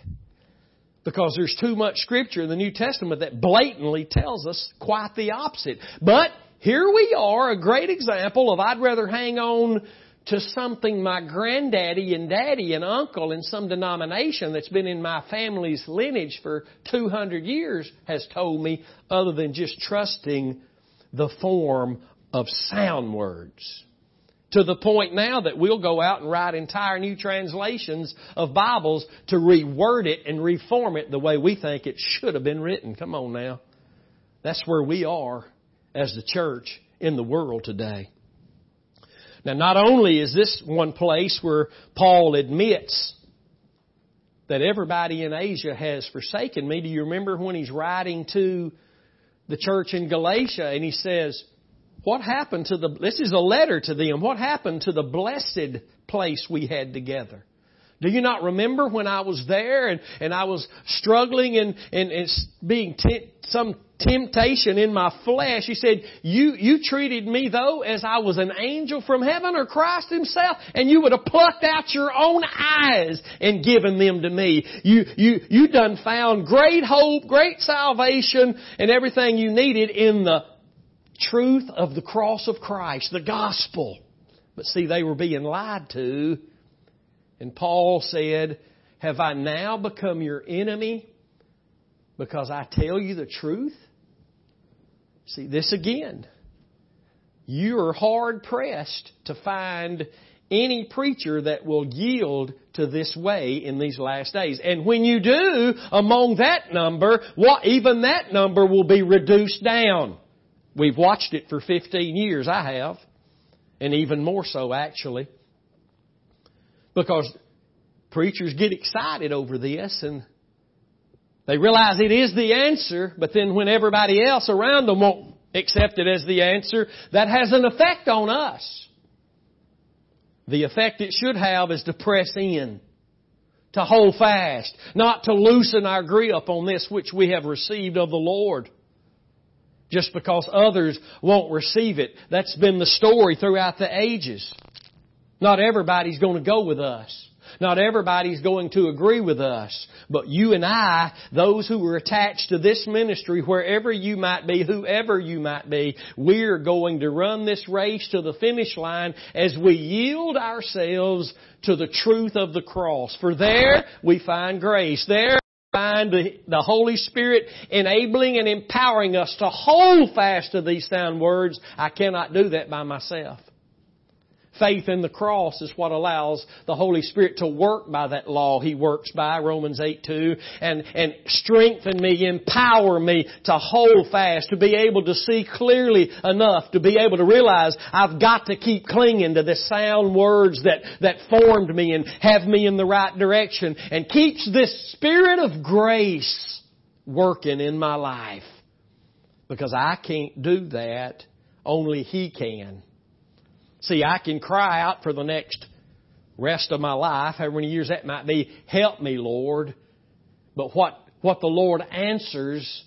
Because there's too much scripture in the New Testament that blatantly tells us quite the opposite. But here we are, a great example of I'd rather hang on to something my granddaddy and daddy and uncle in some denomination that's been in my family's lineage for 200 years has told me other than just trusting the form of sound words. To the point now that we'll go out and write entire new translations of Bibles to reword it and reform it the way we think it should have been written. Come on now. That's where we are as the church in the world today. Now not only is this one place where Paul admits that everybody in Asia has forsaken me. Do you remember when he's writing to the church in Galatia and he says, what happened to the, this is a letter to them. What happened to the blessed place we had together? Do you not remember when I was there and, and I was struggling and, and, and being some temptation in my flesh? He said, you, you treated me though as I was an angel from heaven or Christ himself and you would have plucked out your own eyes and given them to me. You, you, you done found great hope, great salvation and everything you needed in the truth of the cross of Christ, the gospel. But see, they were being lied to. And Paul said, Have I now become your enemy because I tell you the truth? See, this again. You are hard pressed to find any preacher that will yield to this way in these last days. And when you do, among that number, what even that number will be reduced down. We've watched it for 15 years, I have, and even more so actually. Because preachers get excited over this and they realize it is the answer, but then when everybody else around them won't accept it as the answer, that has an effect on us. The effect it should have is to press in, to hold fast, not to loosen our grip on this which we have received of the Lord just because others won't receive it. That's been the story throughout the ages. Not everybody's going to go with us. Not everybody's going to agree with us. But you and I, those who are attached to this ministry, wherever you might be, whoever you might be, we're going to run this race to the finish line as we yield ourselves to the truth of the cross. For there we find grace. There find the, the Holy Spirit enabling and empowering us to hold fast to these sound words, I cannot do that by myself. Faith in the cross is what allows the Holy Spirit to work by that law He works by, Romans 8 2, and, and strengthen me, empower me to hold fast, to be able to see clearly enough, to be able to realize I've got to keep clinging to the sound words that, that formed me and have me in the right direction, and keeps this Spirit of grace working in my life. Because I can't do that, only He can. See, I can cry out for the next rest of my life, however many years that might be, help me, Lord. But what, what the Lord answers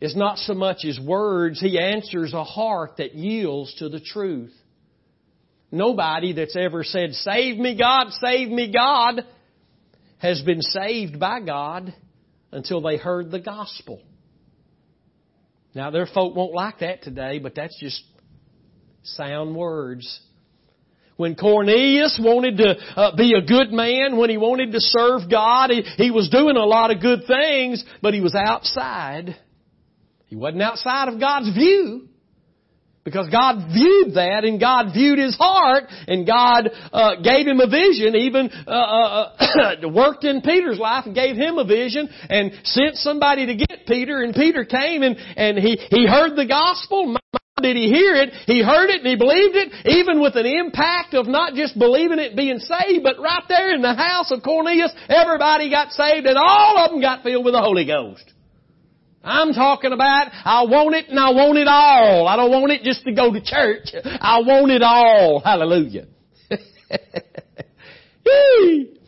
is not so much His words, He answers a heart that yields to the truth. Nobody that's ever said, save me God, save me God, has been saved by God until they heard the gospel. Now, their folk won't like that today, but that's just sound words. When Cornelius wanted to uh, be a good man, when he wanted to serve God, he, he was doing a lot of good things, but he was outside. He wasn't outside of God's view. Because God viewed that and God viewed his heart and God uh, gave him a vision, even uh, uh, uh (coughs) worked in Peter's life and gave him a vision and sent somebody to get Peter and Peter came and, and he, he heard the gospel did he hear it? He heard it and he believed it, even with an impact of not just believing it being saved, but right there in the house of Cornelius, everybody got saved and all of them got filled with the Holy Ghost. I'm talking about, I want it and I want it all. I don't want it just to go to church. I want it all. Hallelujah. (laughs)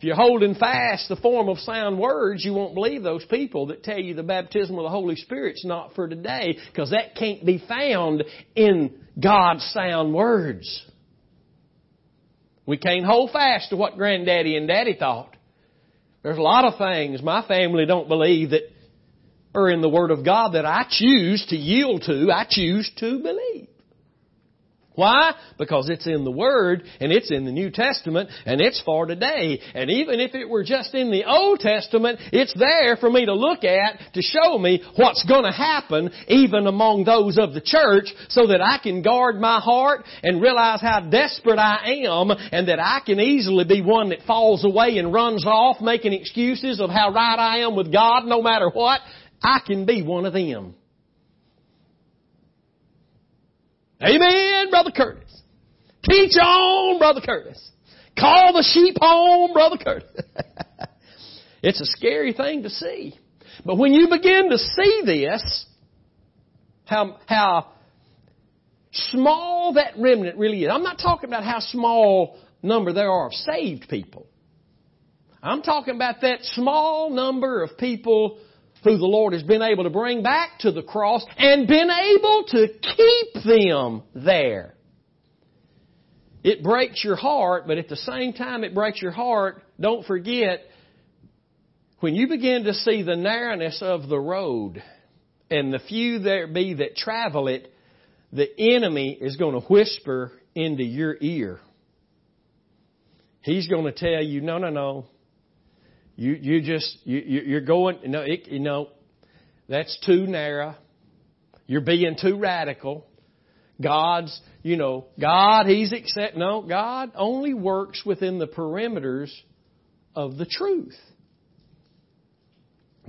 If you're holding fast the form of sound words, you won't believe those people that tell you the baptism of the Holy Spirit's not for today, because that can't be found in God's sound words. We can't hold fast to what granddaddy and daddy thought. There's a lot of things my family don't believe that are in the Word of God that I choose to yield to, I choose to believe. Why? Because it's in the Word, and it's in the New Testament, and it's for today. And even if it were just in the Old Testament, it's there for me to look at to show me what's going to happen even among those of the church so that I can guard my heart and realize how desperate I am and that I can easily be one that falls away and runs off making excuses of how right I am with God no matter what. I can be one of them. Amen, Brother Curtis. Teach on, Brother Curtis. Call the sheep home, Brother Curtis. (laughs) it's a scary thing to see. But when you begin to see this, how, how small that remnant really is. I'm not talking about how small number there are of saved people. I'm talking about that small number of people who the Lord has been able to bring back to the cross and been able to keep them there. It breaks your heart, but at the same time it breaks your heart, don't forget, when you begin to see the narrowness of the road and the few there be that travel it, the enemy is going to whisper into your ear. He's going to tell you, no, no, no, you you just you you're going no it, you know that's too narrow. You're being too radical. God's you know God He's accept no God only works within the perimeters of the truth.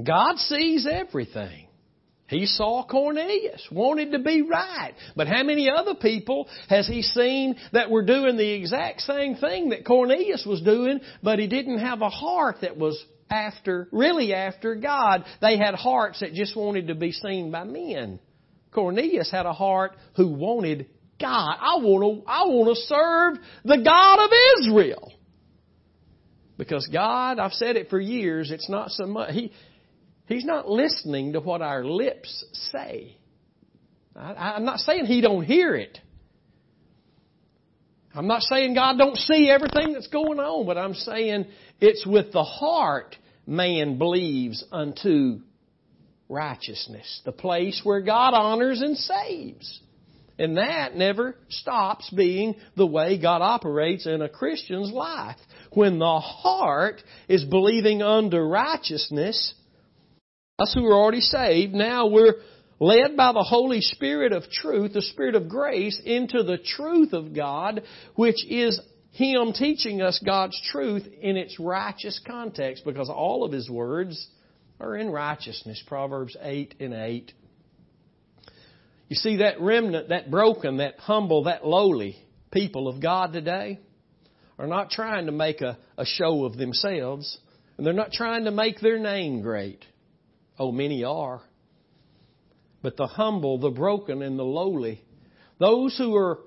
God sees everything. He saw Cornelius, wanted to be right. But how many other people has he seen that were doing the exact same thing that Cornelius was doing, but he didn't have a heart that was after, really after God. They had hearts that just wanted to be seen by men. Cornelius had a heart who wanted God. I want to, I want to serve the God of Israel. Because God, I've said it for years, it's not so much, He, He's not listening to what our lips say. I, I'm not saying He don't hear it. I'm not saying God don't see everything that's going on, but I'm saying it's with the heart man believes unto righteousness, the place where God honors and saves. And that never stops being the way God operates in a Christian's life. when the heart is believing unto righteousness, us who are already saved, now we're led by the Holy Spirit of truth, the Spirit of grace, into the truth of God, which is Him teaching us God's truth in its righteous context, because all of His words are in righteousness. Proverbs 8 and 8. You see that remnant, that broken, that humble, that lowly people of God today are not trying to make a, a show of themselves, and they're not trying to make their name great. Oh, many are. But the humble, the broken, and the lowly, those who are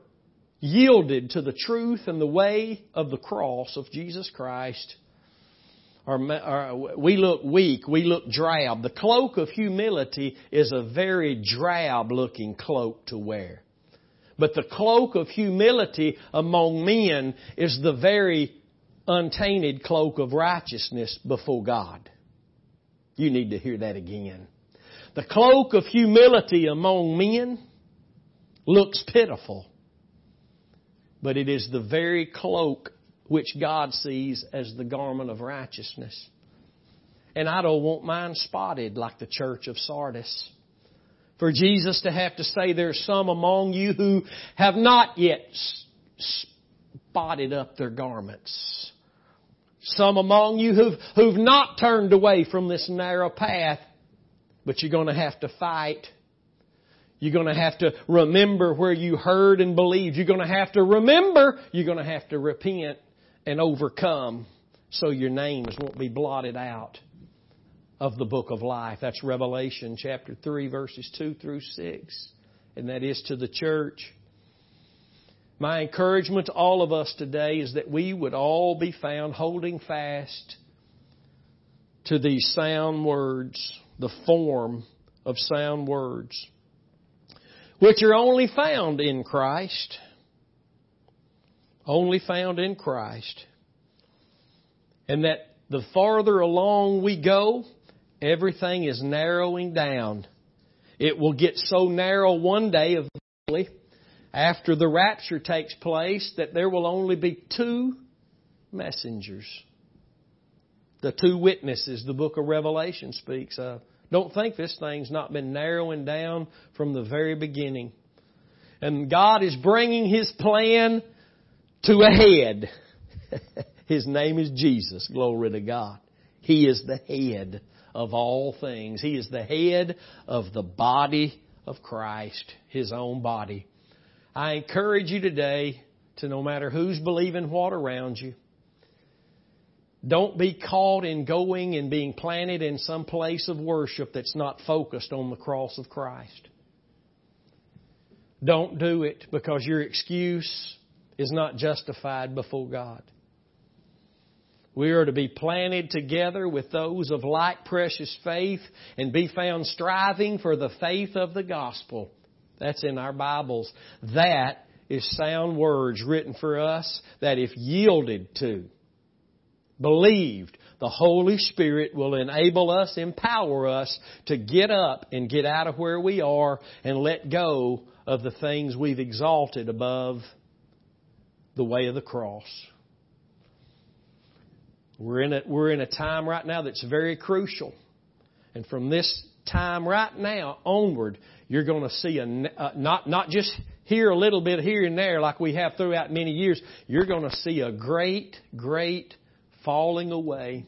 yielded to the truth and the way of the cross of Jesus Christ, are, are, we look weak, we look drab. The cloak of humility is a very drab looking cloak to wear. But the cloak of humility among men is the very untainted cloak of righteousness before God. You need to hear that again. The cloak of humility among men looks pitiful, but it is the very cloak which God sees as the garment of righteousness. And I don't want mine spotted like the church of Sardis. For Jesus to have to say there's some among you who have not yet spotted up their garments. Some among you who've, who've not turned away from this narrow path, but you're going to have to fight you're going to have to remember where you heard and believed. You're going to have to remember. You're going to have to repent and overcome so your names won't be blotted out of the book of life. That's Revelation chapter 3 verses 2 through 6. And that is to the church. My encouragement to all of us today is that we would all be found holding fast to these sound words, the form of sound words, which are only found in Christ only found in Christ. And that the farther along we go, everything is narrowing down. It will get so narrow one day eventually after the rapture takes place that there will only be two messengers. The two witnesses the book of Revelation speaks of. Don't think this thing's not been narrowing down from the very beginning. And God is bringing His plan to a head. (laughs) His name is Jesus. Glory to God. He is the head of all things. He is the head of the body of Christ, His own body. I encourage you today to no matter who's believing what around you, don't be caught in going and being planted in some place of worship that's not focused on the cross of Christ. Don't do it because your excuse is not justified before God. We are to be planted together with those of like precious faith and be found striving for the faith of the gospel. That's in our Bibles. That is sound words written for us that if yielded to, believed, the Holy Spirit will enable us, empower us to get up and get out of where we are and let go of the things we've exalted above the way of the cross. We're in a, we're in a time right now that's very crucial. And from this time right now onward, you're going to see a, uh, not, not just here a little bit here and there like we have throughout many years. You're going to see a great, great falling away.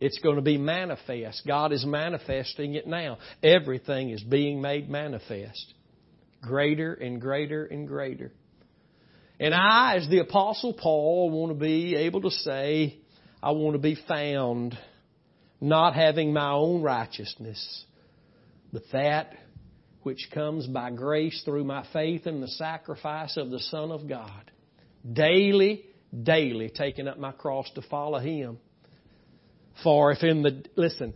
It's going to be manifest. God is manifesting it now. Everything is being made manifest. Greater and greater and greater. And I, as the Apostle Paul, want to be able to say, I want to be found not having my own righteousness, but that which comes by grace through my faith in the sacrifice of the Son of God. Daily, daily taking up my cross to follow Him. For if in the, listen,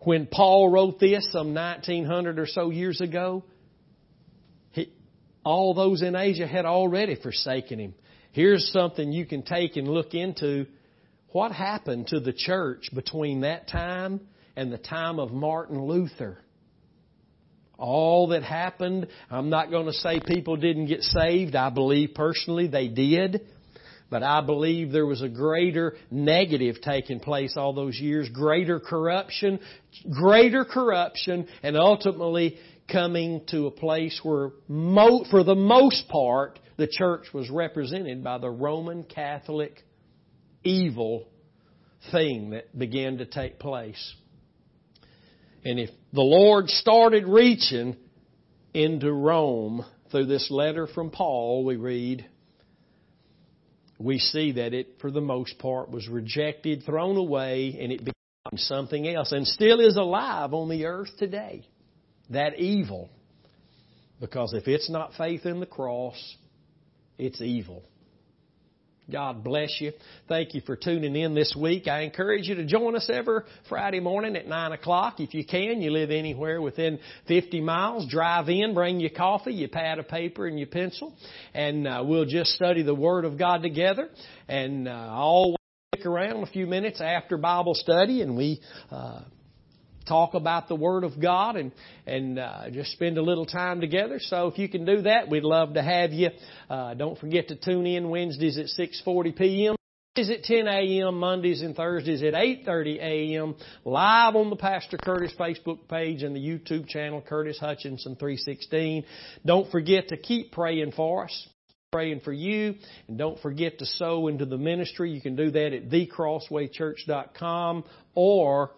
when Paul wrote this some 1900 or so years ago, all those in Asia had already forsaken him. Here's something you can take and look into. What happened to the church between that time and the time of Martin Luther? All that happened, I'm not going to say people didn't get saved. I believe personally they did. But I believe there was a greater negative taking place all those years, greater corruption, greater corruption, and ultimately coming to a place where, for the most part, the church was represented by the Roman Catholic evil thing that began to take place. And if the Lord started reaching into Rome through this letter from Paul, we read, we see that it, for the most part, was rejected, thrown away, and it became something else, and still is alive on the earth today. That evil. Because if it's not faith in the cross, it's evil. God bless you. Thank you for tuning in this week. I encourage you to join us every Friday morning at 9 o'clock. If you can, you live anywhere within 50 miles, drive in, bring your coffee, your pad of paper, and your pencil, and uh, we'll just study the Word of God together. And uh, I'll stick around a few minutes after Bible study, and we uh, talk about the Word of God and and uh, just spend a little time together. So if you can do that, we'd love to have you. Uh, don't forget to tune in Wednesdays at 6:40 p.m. Is at 10 a.m. Mondays and Thursdays at 8:30 a.m. live on the Pastor Curtis Facebook page and the YouTube channel Curtis Hutchinson 316. Don't forget to keep praying for us praying for you. And don't forget to sow into the ministry. You can do that at thecrosswaychurch.com or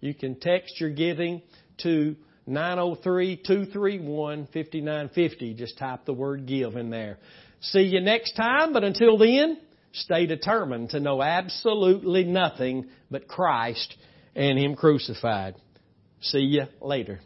you can text your giving to 903-231-5950. Just type the word give in there. See you next time, but until then, stay determined to know absolutely nothing but Christ and Him crucified. See you later.